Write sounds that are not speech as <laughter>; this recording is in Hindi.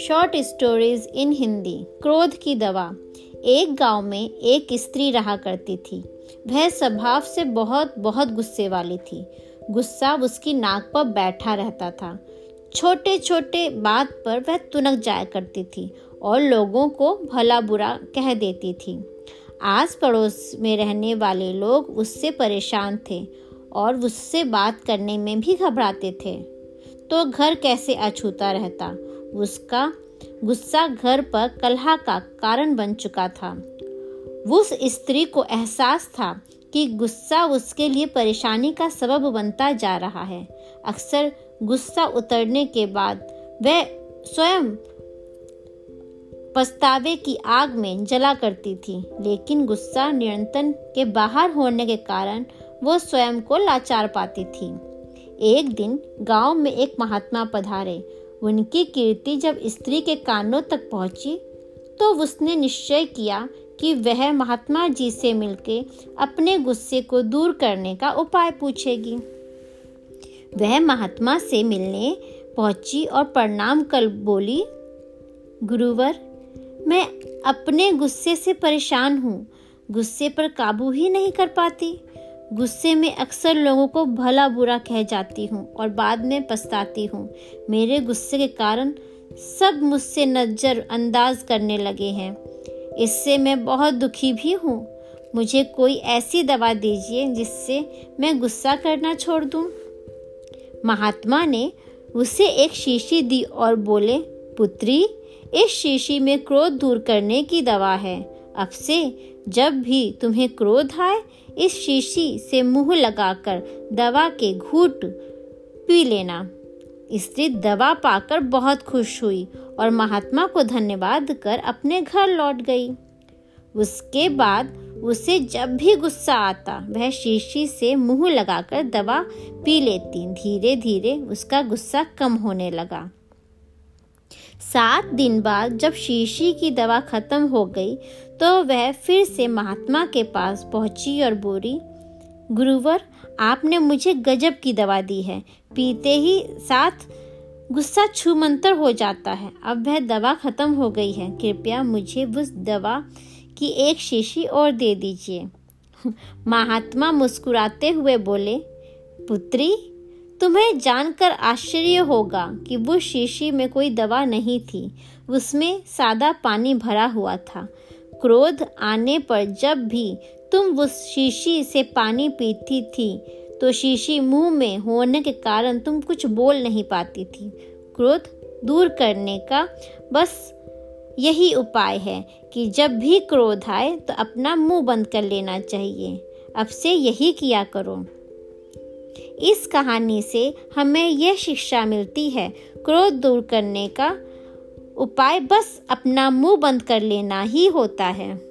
शॉर्ट स्टोरीज इन हिंदी क्रोध की दवा। एक गाँव में एक स्त्री रहा करती थी। वह स्वभाव से बहुत बहुत गुस्से वाली थी। गुस्सा उसकी नाक पर बैठा रहता था। छोटे छोटे बात पर वह तुनक जाया करती थी और लोगों को भला बुरा कह देती थी। आस पड़ोस में रहने वाले लोग उससे परेशान थे और उससे बात करने में भी घबराते थे। तो घर कैसे अछूता रहता? उसका गुस्सा घर पर कलह का कारण बन चुका था। उस स्त्री को एहसास था कि गुस्सा उसके लिए परेशानी का सबब बनता जा रहा है। अक्सर गुस्सा उतरने के बाद वह स्वयं पछतावे की आग में जला करती थी, लेकिन गुस्सा नियंत्रण के बाहर होने के कारण वो स्वयं को लाचार पाती थी। एक दिन गाँव में एक महात्मा पधारे। उनकी कीर्ति जब स्त्री के कानों तक पहुँची तो उसने निश्चय किया कि वह महात्मा जी से मिलकर अपने गुस्से को दूर करने का उपाय पूछेगी। वह महात्मा से मिलने पहुँची और प्रणाम कर बोली, गुरुवर, मैं अपने गुस्से से परेशान हूँ। गुस्से पर काबू ही नहीं कर पाती। गुस्से में अक्सर लोगों को भला बुरा कह जाती हूँ और बाद में पछताती हूँ। मेरे गुस्से के कारण सब मुझसे नज़र अंदाज करने लगे हैं। इससे मैं बहुत दुखी भी हूँ। मुझे कोई ऐसी दवा दीजिए जिससे मैं गुस्सा करना छोड़ दूँ। महात्मा ने उसे एक शीशी दी और बोले, पुत्री, इस शीशी में क्रोध दूर करने की दवा है। अब से जब भी तुम्हें क्रोध आए, इस शीशी से मुँह लगाकर दवा के घूट पी लेना। स्त्री दवा पाकर बहुत खुश हुई और महात्मा को धन्यवाद कर अपने घर लौट गई। उसके बाद उसे जब भी गुस्सा आता, वह शीशी से मुँह लगाकर दवा पी लेती। धीरे धीरे उसका गुस्सा कम होने लगा। सात दिन बाद जब शीशी की दवा खत्म हो गई तो वह फिर से महात्मा के पास पहुँची और बोली, गुरुवर, आपने मुझे गजब की दवा दी है। पीते ही साथ गुस्सा छूमंतर हो जाता है। अब वह दवा खत्म हो गई है। कृपया मुझे उस दवा की एक शीशी और दे दीजिए। <laughs> महात्मा मुस्कुराते हुए बोले, पुत्री, तुम्हें जानकर आश्चर्य होगा कि वो शीशी में कोई दवा नहीं थी। उसमें सादा पानी भरा हुआ था। क्रोध आने पर जब भी तुम उस शीशी से पानी पीती थी तो शीशी मुँह में होने के कारण तुम कुछ बोल नहीं पाती थी। क्रोध दूर करने का बस यही उपाय है कि जब भी क्रोध आए तो अपना मुँह बंद कर लेना चाहिए। अब से यही किया करो। इस कहानी से हमें यह शिक्षा मिलती है, क्रोध दूर करने का उपाय बस अपना मुँह बंद कर लेना ही होता है।